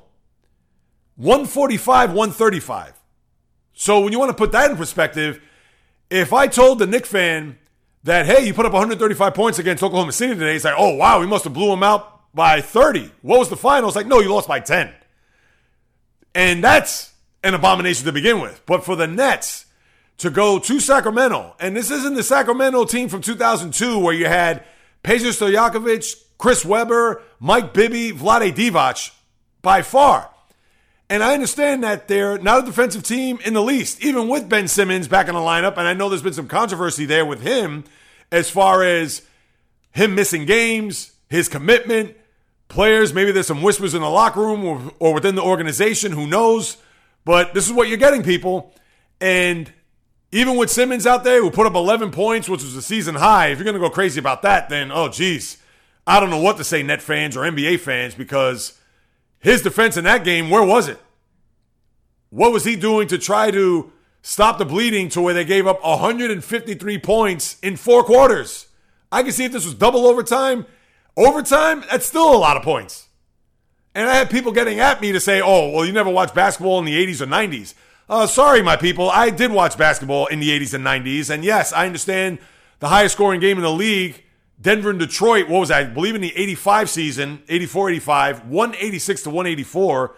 145 135. So when you want to put that in perspective, if I told the Knick fan that, hey, you put up 135 points against Oklahoma City today, he's like, oh, wow, we must have blew them out by 30. What was the final? It's like, no, you lost by 10. And that's an abomination to begin with. But for the Nets to go to Sacramento, and this isn't the Sacramento team from 2002 where you had Peja Stojakovic, Chris Webber, Mike Bibby, Vlade Divac by far. And I understand that they're not a defensive team in the least, even with Ben Simmons back in the lineup. And I know there's been some controversy there with him as far as him missing games, his commitment, players. Maybe there's some whispers in the locker room or, or within the organization. Who knows? But this is what you're getting, people. And even with Simmons out there who put up 11 points, which was a season high, if you're going to go crazy about that, then, oh, geez, I don't know what to say, net fans or NBA fans, because his defense in that game, where was it? What was he doing to try to stop the bleeding to where they gave up 153 points in four quarters? I can see if this was double overtime. Overtime, that's still a lot of points. And I had people getting at me to say, oh, well, you never watched basketball in the 80s or 90s. Uh, sorry, my people. I did watch basketball in the 80s and 90s. And yes, I understand the highest scoring game in the league Denver and Detroit, what was that? I believe in the 85 season, 84 85, 186 to 184,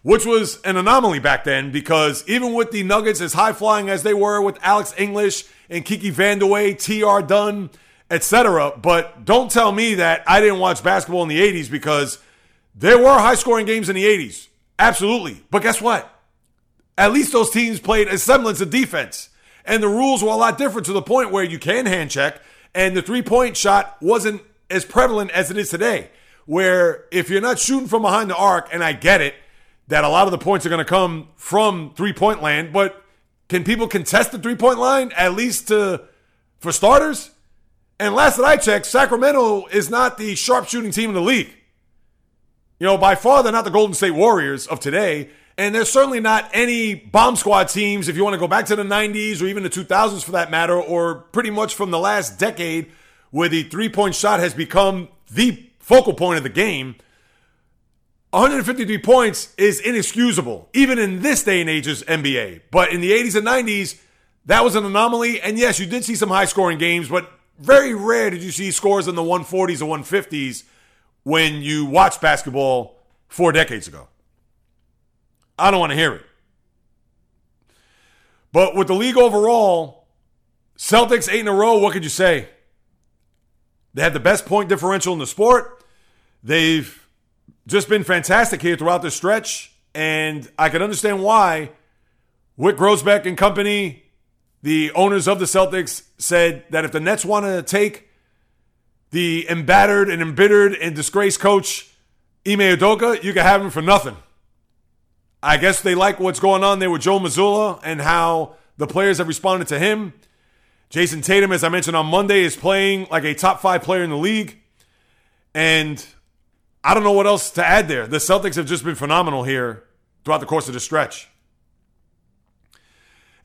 which was an anomaly back then because even with the Nuggets as high flying as they were with Alex English and Kiki Vandeweghe, TR Dunn, etc. But don't tell me that I didn't watch basketball in the 80s because there were high scoring games in the 80s. Absolutely. But guess what? At least those teams played a semblance of defense. And the rules were a lot different to the point where you can hand check and the three point shot wasn't as prevalent as it is today, where if you're not shooting from behind the arc, and I get it, that a lot of the points are going to come from three point land, but can people contest the three point line at least to, for starters? And last that I checked, Sacramento is not the sharpshooting team in the league. You know, by far, they're not the Golden State Warriors of today. And there's certainly not any bomb squad teams, if you want to go back to the 90s or even the 2000s for that matter, or pretty much from the last decade where the three point shot has become the focal point of the game. 153 points is inexcusable, even in this day and age's NBA. But in the 80s and 90s, that was an anomaly. And yes, you did see some high scoring games, but very rare did you see scores in the 140s or 150s when you watched basketball four decades ago. I don't want to hear it. But with the league overall, Celtics eight in a row, what could you say? They have the best point differential in the sport. They've just been fantastic here throughout this stretch. And I can understand why Wyc Grousbeck and company, the owners of the Celtics, said that if the Nets want to take the embittered and embittered and disgraced coach Ime Udoka, you can have him for nothing. I guess they like what's going on there with Joe Mazzulla and how the players have responded to him. Jayson Tatum, as I mentioned on Monday, is playing like a top five player in the league. And I don't know what else to add there. The Celtics have just been phenomenal here throughout the course of the stretch.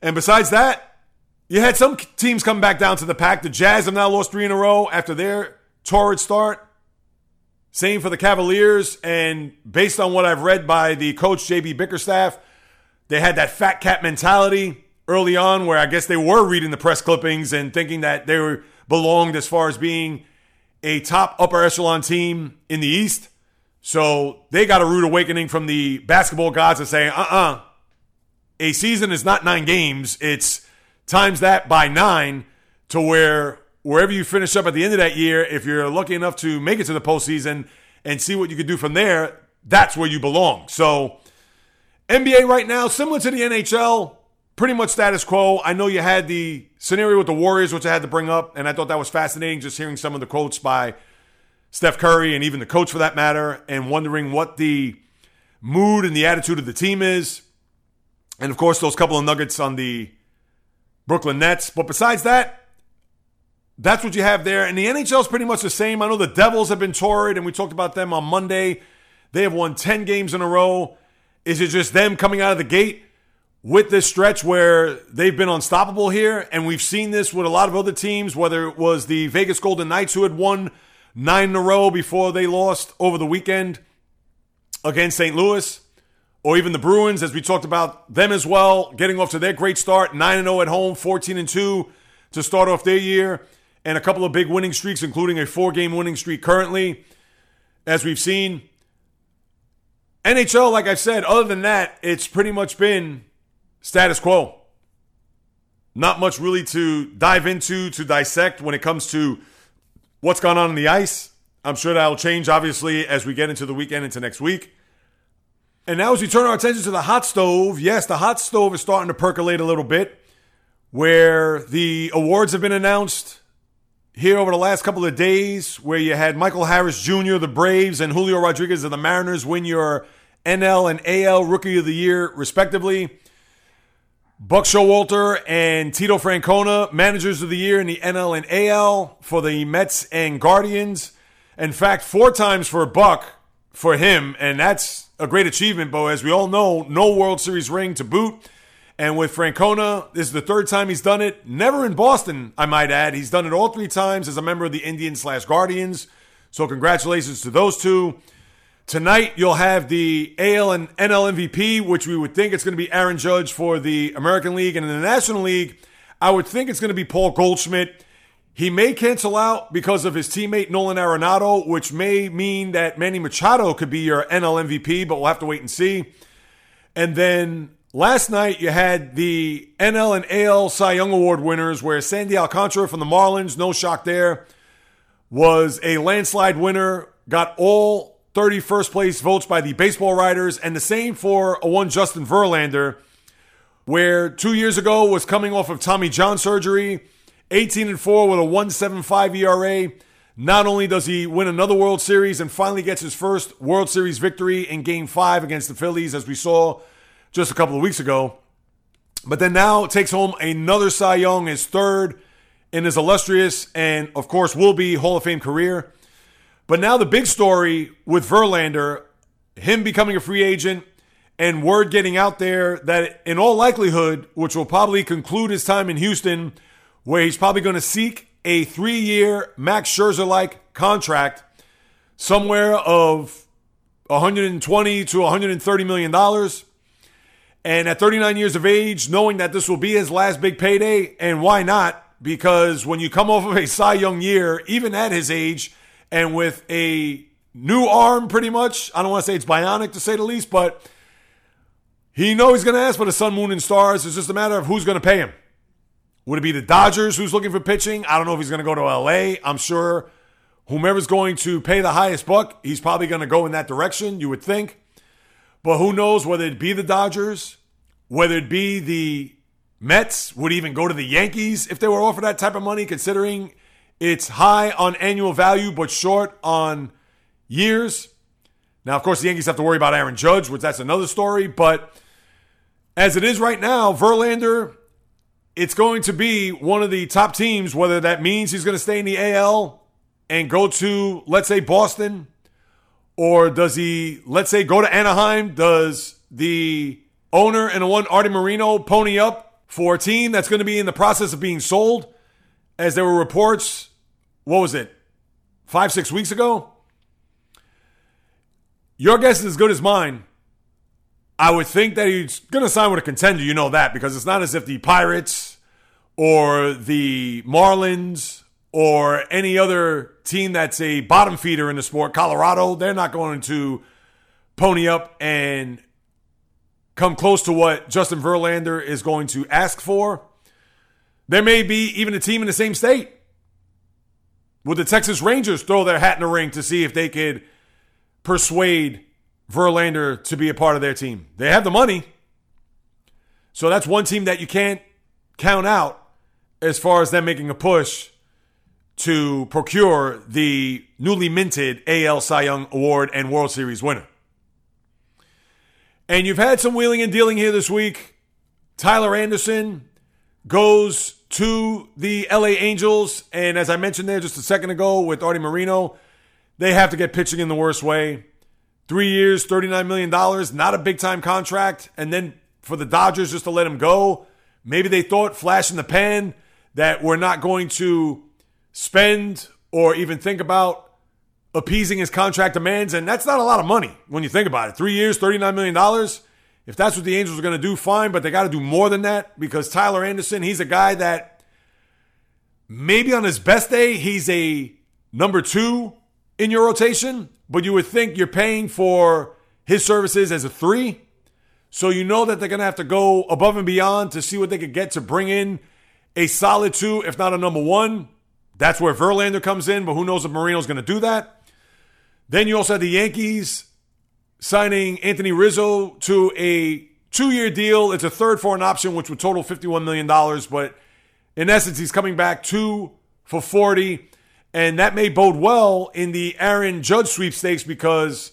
And besides that, you had some teams come back down to the pack. The Jazz have now lost three in a row after their torrid start. Same for the Cavaliers. And based on what I've read by the coach, JB Bickerstaff, they had that fat cat mentality early on where I guess they were reading the press clippings and thinking that they were belonged as far as being a top upper echelon team in the East. So they got a rude awakening from the basketball gods and saying, uh uh-uh, uh, a season is not nine games. It's times that by nine to where wherever you finish up at the end of that year, if you're lucky enough to make it to the postseason and see what you can do from there, that's where you belong. So, NBA right now, similar to the NHL, pretty much status quo. I know you had the scenario with the Warriors, which I had to bring up, and I thought that was fascinating just hearing some of the quotes by Steph Curry and even the coach for that matter, and wondering what the mood and the attitude of the team is. And of course, those couple of nuggets on the Brooklyn Nets. But besides that, that's what you have there. And the NHL is pretty much the same. I know the Devils have been torrid, and we talked about them on Monday. They have won 10 games in a row. Is it just them coming out of the gate with this stretch where they've been unstoppable here? And we've seen this with a lot of other teams, whether it was the Vegas Golden Knights who had won nine in a row before they lost over the weekend against St. Louis, or even the Bruins, as we talked about them as well, getting off to their great start 9 0 at home, 14 2 to start off their year and a couple of big winning streaks, including a four game winning streak currently, as we've seen. NHL, like I've said, other than that, it's pretty much been status quo. Not much really to dive into, to dissect when it comes to what's gone on in the ice. I'm sure that'll change, obviously, as we get into the weekend, into next week. And now, as we turn our attention to the hot stove, yes, the hot stove is starting to percolate a little bit, where the awards have been announced here over the last couple of days where you had Michael Harris Jr., the Braves, and Julio Rodriguez of the Mariners win your NL and AL Rookie of the Year, respectively. Buck Showalter and Tito Francona, Managers of the Year in the NL and AL for the Mets and Guardians. In fact, four times for Buck for him, and that's a great achievement, But As we all know, no World Series ring to boot. And with Francona, this is the third time he's done it. Never in Boston, I might add. He's done it all three times as a member of the Indians slash Guardians. So congratulations to those two. Tonight you'll have the AL and NL MVP, which we would think it's going to be Aaron Judge for the American League, and in the National League, I would think it's going to be Paul Goldschmidt. He may cancel out because of his teammate Nolan Arenado, which may mean that Manny Machado could be your NL MVP, but we'll have to wait and see. And then Last night, you had the NL and AL Cy Young Award winners, where Sandy Alcantara from the Marlins, no shock there, was a landslide winner, got all 31st place votes by the baseball writers, and the same for a one Justin Verlander, where two years ago was coming off of Tommy John surgery, 18 and 4 with a 175 ERA. Not only does he win another World Series and finally gets his first World Series victory in game five against the Phillies, as we saw just a couple of weeks ago. But then now takes home another Cy Young, his third in his illustrious and, of course, will be Hall of Fame career. But now the big story with Verlander, him becoming a free agent, and word getting out there that, in all likelihood, which will probably conclude his time in Houston, where he's probably going to seek a three year Max Scherzer like contract somewhere of 120 to 130 million dollars. And at 39 years of age, knowing that this will be his last big payday, and why not? Because when you come off of a [LAUGHS] Cy Young year, even at his age, and with a new arm pretty much, I don't want to say it's bionic to say the least, but he knows he's going to ask for the sun, moon, and stars. It's just a matter of who's going to pay him. Would it be the Dodgers who's looking for pitching? I don't know if he's going to go to LA. I'm sure whomever's going to pay the highest buck, he's probably going to go in that direction, you would think. But who knows whether it be the Dodgers, whether it be the Mets, would even go to the Yankees if they were offered that type of money, considering it's high on annual value but short on years. Now, of course, the Yankees have to worry about Aaron Judge, which that's another story. But as it is right now, Verlander, it's going to be one of the top teams, whether that means he's going to stay in the AL and go to, let's say, Boston or does he, let's say, go to Anaheim? Does the owner and the one Arte Moreno pony up for a team that's going to be in the process of being sold? As there were reports, what was it, five, six weeks ago? Your guess is as good as mine. I would think that he's going to sign with a contender. You know that because it's not as if the Pirates or the Marlins or any other team that's a bottom feeder in the sport, Colorado, they're not going to pony up and come close to what Justin Verlander is going to ask for. There may be even a team in the same state. Would the Texas Rangers throw their hat in the ring to see if they could persuade Verlander to be a part of their team? They have the money. So that's one team that you can't count out as far as them making a push to procure the newly minted AL Cy Young Award and World Series winner. And you've had some wheeling and dealing here this week. Tyler Anderson goes to the LA Angels. And as I mentioned there just a second ago with Arte Moreno, they have to get pitching in the worst way. Three years, $39 million, not a big time contract. And then for the Dodgers just to let him go, maybe they thought flash in the pan that we're not going to spend or even think about appeasing his contract demands. And that's not a lot of money when you think about it. Three years, $39 million. If that's what the Angels are going to do, fine, but they got to do more than that because Tyler Anderson, he's a guy that maybe on his best day, he's a number two in your rotation, but you would think you're paying for his services as a three. So you know that they're going to have to go above and beyond to see what they could get to bring in a solid two, if not a number one. That's where Verlander comes in, but who knows if Moreno's going to do that. Then you also had the Yankees signing Anthony Rizzo to a two year deal. It's a third for an option, which would total $51 million. But in essence, he's coming back two for 40. And that may bode well in the Aaron Judge sweepstakes because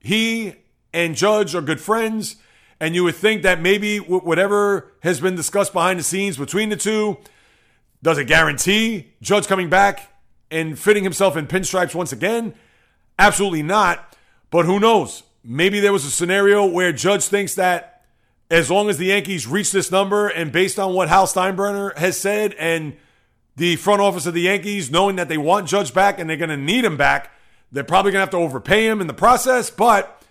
he and Judge are good friends. And you would think that maybe whatever has been discussed behind the scenes between the two does it guarantee Judge coming back and fitting himself in pinstripes once again? Absolutely not. But who knows? Maybe there was a scenario where Judge thinks that as long as the Yankees reach this number and based on what Hal Steinbrenner has said and the front office of the Yankees knowing that they want Judge back and they're going to need him back, they're probably going to have to overpay him in the process. But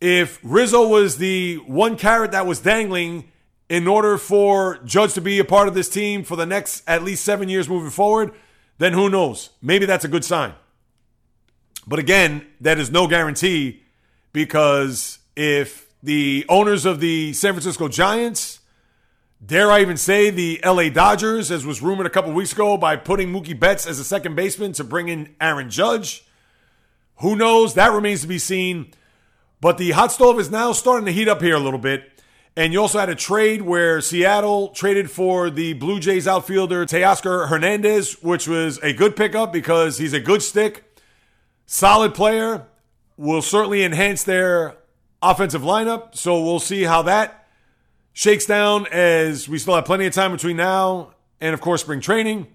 if Rizzo was the one carrot that was dangling in order for Judge to be a part of this team for the next at least seven years moving forward, then who knows? Maybe that's a good sign. But again, that is no guarantee because if the owners of the San Francisco Giants, dare I even say the LA Dodgers, as was rumored a couple weeks ago, by putting Mookie Betts as a second baseman to bring in Aaron Judge, who knows? That remains to be seen. But the hot stove is now starting to heat up here a little bit. And you also had a trade where Seattle traded for the Blue Jays outfielder Teoscar Hernandez, which was a good pickup because he's a good stick solid player, will certainly enhance their offensive lineup. So we'll see how that shakes down as we still have plenty of time between now and, of course, spring training.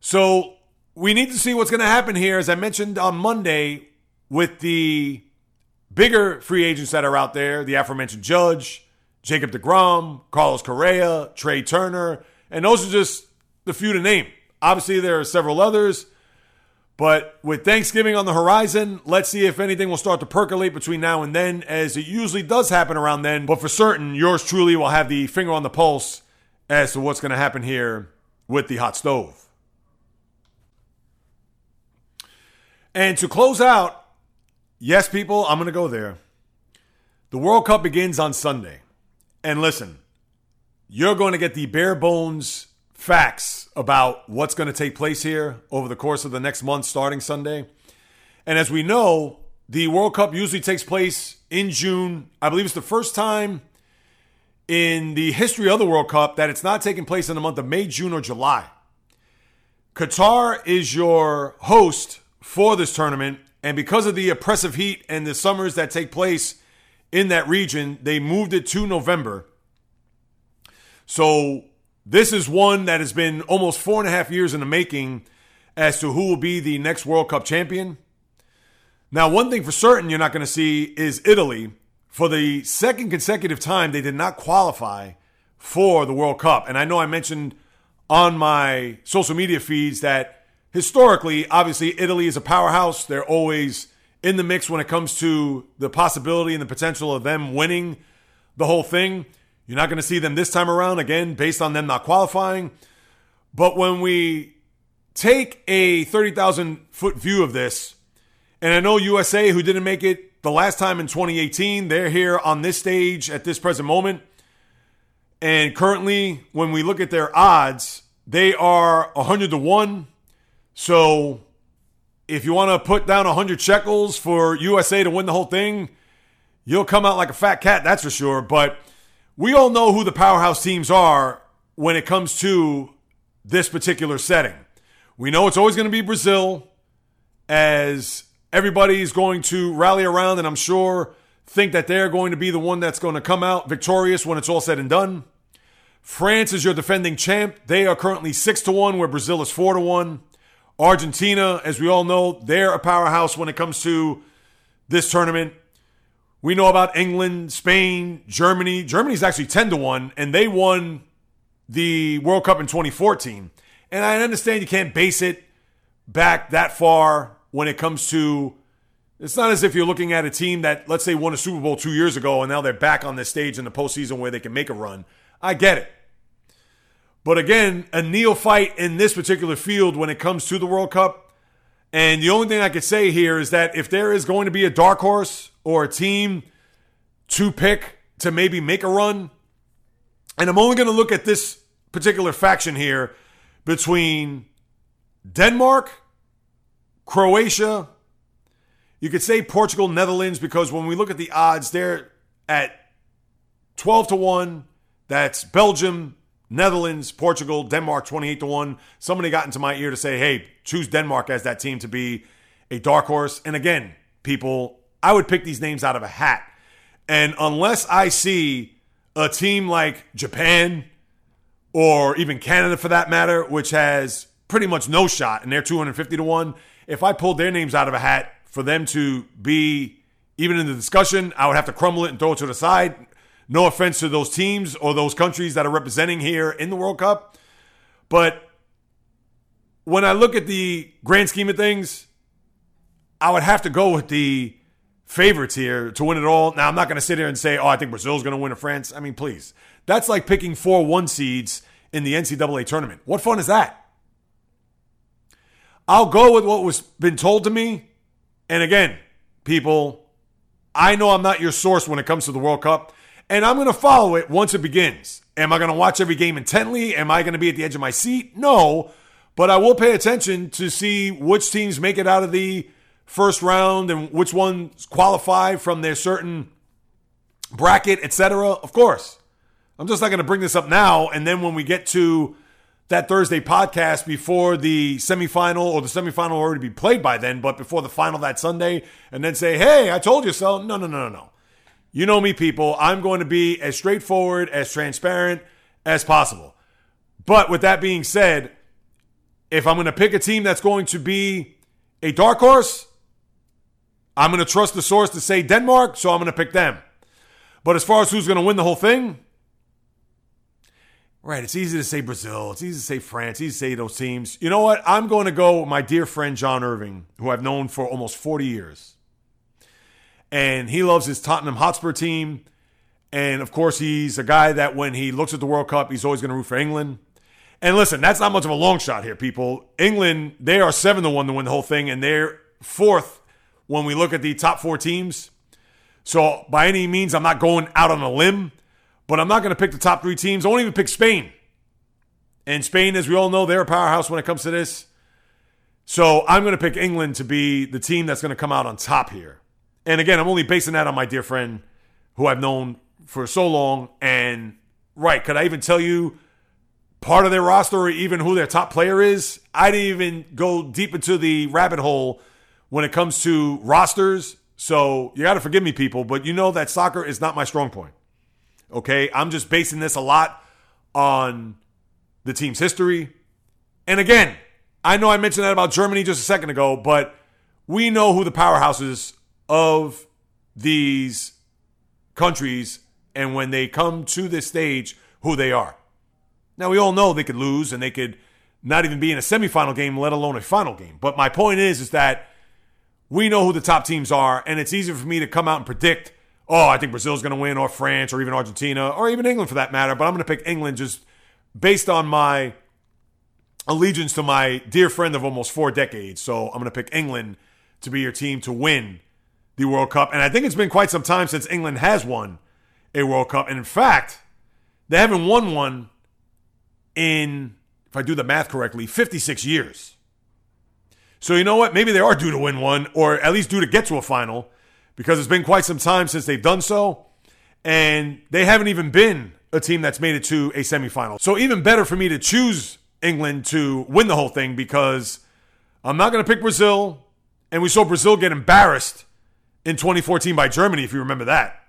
So we need to see what's going to happen here, as I mentioned on Monday, with the bigger free agents that are out there the aforementioned Judge, Jacob DeGrom, Carlos Correa, Trea Turner, and those are just the few to name. Obviously, there are several others. But with Thanksgiving on the horizon, let's see if anything will start to percolate between now and then, as it usually does happen around then. But for certain, yours truly will have the finger on the pulse as to what's going to happen here with the hot stove. And to close out, yes, people, I'm going to go there. The World Cup begins on Sunday. And listen, you're going to get the bare bones facts about what's going to take place here over the course of the next month starting Sunday. And as we know, the World Cup usually takes place in June. I believe it's the first time in the history of the World Cup that it's not taking place in the month of May, June, or July. Qatar is your host for this tournament, and because of the oppressive heat and the summers that take place in that region, they moved it to November. So this is one that has been almost four and a half years in the making as to who will be the next World Cup champion. Now, one thing for certain you're not going to see is Italy. For the second consecutive time, they did not qualify for the World Cup. And I know I mentioned on my social media feeds that historically, obviously, Italy is a powerhouse. They're always in the mix when it comes to the possibility and the potential of them winning the whole thing. You're not going to see them this time around, again, based on them not qualifying. But when we take a 30,000 foot view of this, and I know USA, who didn't make it the last time in 2018, they're here on this stage at this present moment. And currently, when we look at their odds, they are 100 to 1. So if you want to put down 100 shekels for USA to win the whole thing, you'll come out like a fat cat, that's for sure. But we all know who the powerhouse teams are when it comes to this particular setting. We know it's always going to be Brazil, as everybody's going to rally around, and I'm sure think that they're going to be the one that's going to come out victorious when it's all said and done. France is your defending champ. They are currently six to one, where Brazil is four to one. Argentina, as we all know, they're a powerhouse when it comes to this tournament. We know about England, Spain, Germany. Germany's actually 10 to 1, and they won the World Cup in 2014. And I understand you can't base it back that far when it comes to. It's not as if you're looking at a team that, let's say, won a Super Bowl two years ago and now they're back on this stage in the postseason where they can make a run. I get it. But again, a neophyte in this particular field when it comes to the World Cup. And the only thing I could say here is that if there is going to be a dark horse or a team to pick to maybe make a run, and I'm only going to look at this particular faction here between Denmark, Croatia, you could say Portugal, Netherlands, because when we look at the odds, they're at 12 to 1. That's Belgium, Netherlands, Portugal, Denmark 28 to 1. Somebody got into my ear to say, hey, choose Denmark as that team to be a dark horse. And again, people, I would pick these names out of a hat. And unless I see a team like Japan or even Canada for that matter, which has pretty much no shot and they're 250 to 1, if I pulled their names out of a hat for them to be even in the discussion, I would have to crumble it and throw it to the side. No offense to those teams or those countries that are representing here in the World Cup. But when I look at the grand scheme of things, I would have to go with the favorites here to win it all. Now, I'm not going to sit here and say, oh, I think Brazil's going to win to France. I mean, please. That's like picking four one seeds in the NCAA tournament. What fun is that? I'll go with what was been told to me. And again, people, I know I'm not your source when it comes to the World Cup and I'm going to follow it once it begins. Am I going to watch every game intently? Am I going to be at the edge of my seat? No, but I will pay attention to see which teams make it out of the first round and which ones qualify from their certain bracket, etc. Of course. I'm just not going to bring this up now and then when we get to that Thursday podcast before the semifinal or the semifinal already be played by then, but before the final that Sunday and then say, "Hey, I told you so." No, no, no, no, no. You know me, people. I'm going to be as straightforward, as transparent as possible. But with that being said, if I'm going to pick a team that's going to be a dark horse, I'm going to trust the source to say Denmark, so I'm going to pick them. But as far as who's going to win the whole thing, right, it's easy to say Brazil, it's easy to say France, easy to say those teams. You know what? I'm going to go with my dear friend John Irving, who I've known for almost 40 years and he loves his Tottenham Hotspur team. And of course, he's a guy that when he looks at the World Cup, he's always going to root for England. And listen, that's not much of a long shot here, people. England, they are seven to one to win the whole thing, and they're fourth when we look at the top four teams. So by any means, I'm not going out on a limb, but I'm not going to pick the top three teams. I won't even pick Spain. And Spain, as we all know, they're a powerhouse when it comes to this. So I'm going to pick England to be the team that's going to come out on top here. And again, I'm only basing that on my dear friend who I've known for so long. And right, could I even tell you part of their roster or even who their top player is? I didn't even go deep into the rabbit hole when it comes to rosters. So you got to forgive me, people, but you know that soccer is not my strong point. Okay. I'm just basing this a lot on the team's history. And again, I know I mentioned that about Germany just a second ago, but we know who the powerhouses of these countries and when they come to this stage, who they are. Now, we all know they could lose and they could not even be in a semifinal game, let alone a final game. But my point is, is that we know who the top teams are, and it's easier for me to come out and predict, oh, I think Brazil's going to win, or France, or even Argentina, or even England for that matter. But I'm going to pick England just based on my allegiance to my dear friend of almost four decades. So I'm going to pick England to be your team to win the World Cup. And I think it's been quite some time since England has won a World Cup. And in fact, they haven't won one in, if I do the math correctly, 56 years. So you know what? Maybe they are due to win one, or at least due to get to a final, because it's been quite some time since they've done so. And they haven't even been a team that's made it to a semifinal. So even better for me to choose England to win the whole thing because I'm not going to pick Brazil. And we saw Brazil get embarrassed in 2014 by Germany, if you remember that.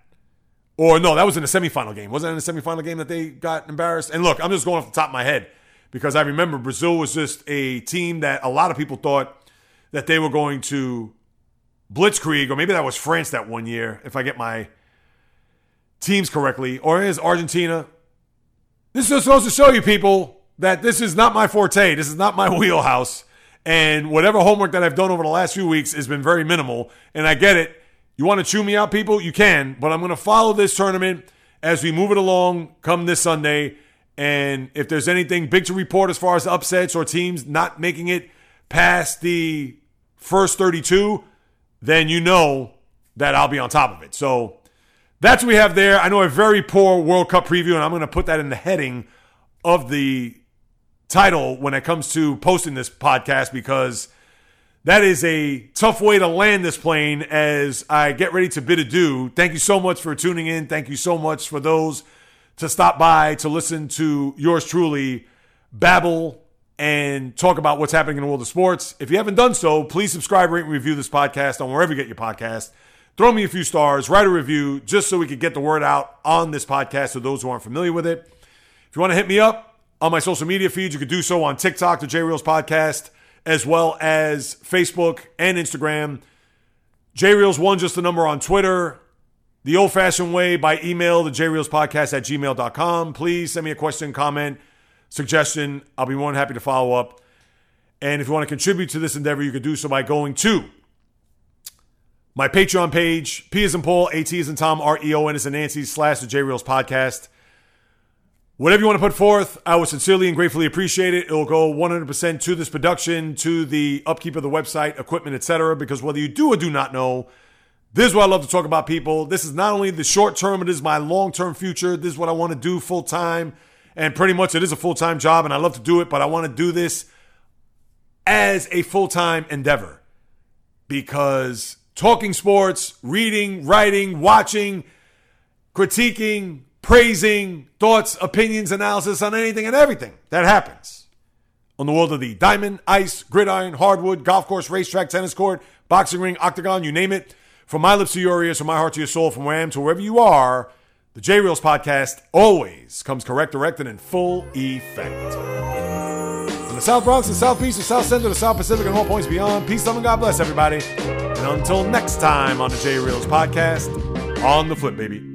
Or no, that was in the semifinal game. Wasn't it in the semifinal game that they got embarrassed? And look, I'm just going off the top of my head because I remember Brazil was just a team that a lot of people thought that they were going to blitzkrieg, or maybe that was France that one year, if I get my teams correctly, or is Argentina. This is supposed to show you people that this is not my forte. This is not my [LAUGHS] wheelhouse. And whatever homework that I've done over the last few weeks has been very minimal. And I get it. You want to chew me out, people? You can. But I'm going to follow this tournament as we move it along come this Sunday. And if there's anything big to report as far as upsets or teams not making it past the first 32, then you know that I'll be on top of it. So that's what we have there. I know a very poor World Cup preview, and I'm going to put that in the heading of the title when it comes to posting this podcast because that is a tough way to land this plane as I get ready to bid adieu. Thank you so much for tuning in. Thank you so much for those to stop by to listen to yours truly babble and talk about what's happening in the world of sports. If you haven't done so, please subscribe, rate, and review this podcast on wherever you get your podcast. Throw me a few stars, write a review, just so we could get the word out on this podcast to those who aren't familiar with it. If you want to hit me up on my social media feeds, you could do so on TikTok, the J Reels Podcast, as well as Facebook and Instagram. JReels1, just the number on Twitter. The old fashioned way by email, the Podcast at gmail.com. Please send me a question, comment, suggestion. I'll be more than happy to follow up. And if you want to contribute to this endeavor, you can do so by going to my Patreon page, P is in Paul, A T is in Tom, R E O N is in Nancy, slash the J Reels podcast. Whatever you want to put forth, I would sincerely and gratefully appreciate it. It will go 100% to this production, to the upkeep of the website, equipment, etc. Because whether you do or do not know, this is what I love to talk about, people. This is not only the short term, it is my long term future. This is what I want to do full time. And pretty much it is a full time job, and I love to do it, but I want to do this as a full time endeavor because talking sports, reading, writing, watching, critiquing, praising, thoughts, opinions, analysis on anything and everything that happens on the world of the diamond, ice, gridiron, hardwood, golf course, racetrack, tennis court, boxing ring, octagon, you name it. From my lips to your ears, from my heart to your soul, from where I am to wherever you are, the J Reels podcast always comes correct, direct, and in full effect. From the South Bronx, the South Beach, the South Central, the South Pacific, and all points beyond, peace, love, and God bless everybody. And until next time on the J Reels podcast, on the flip, baby.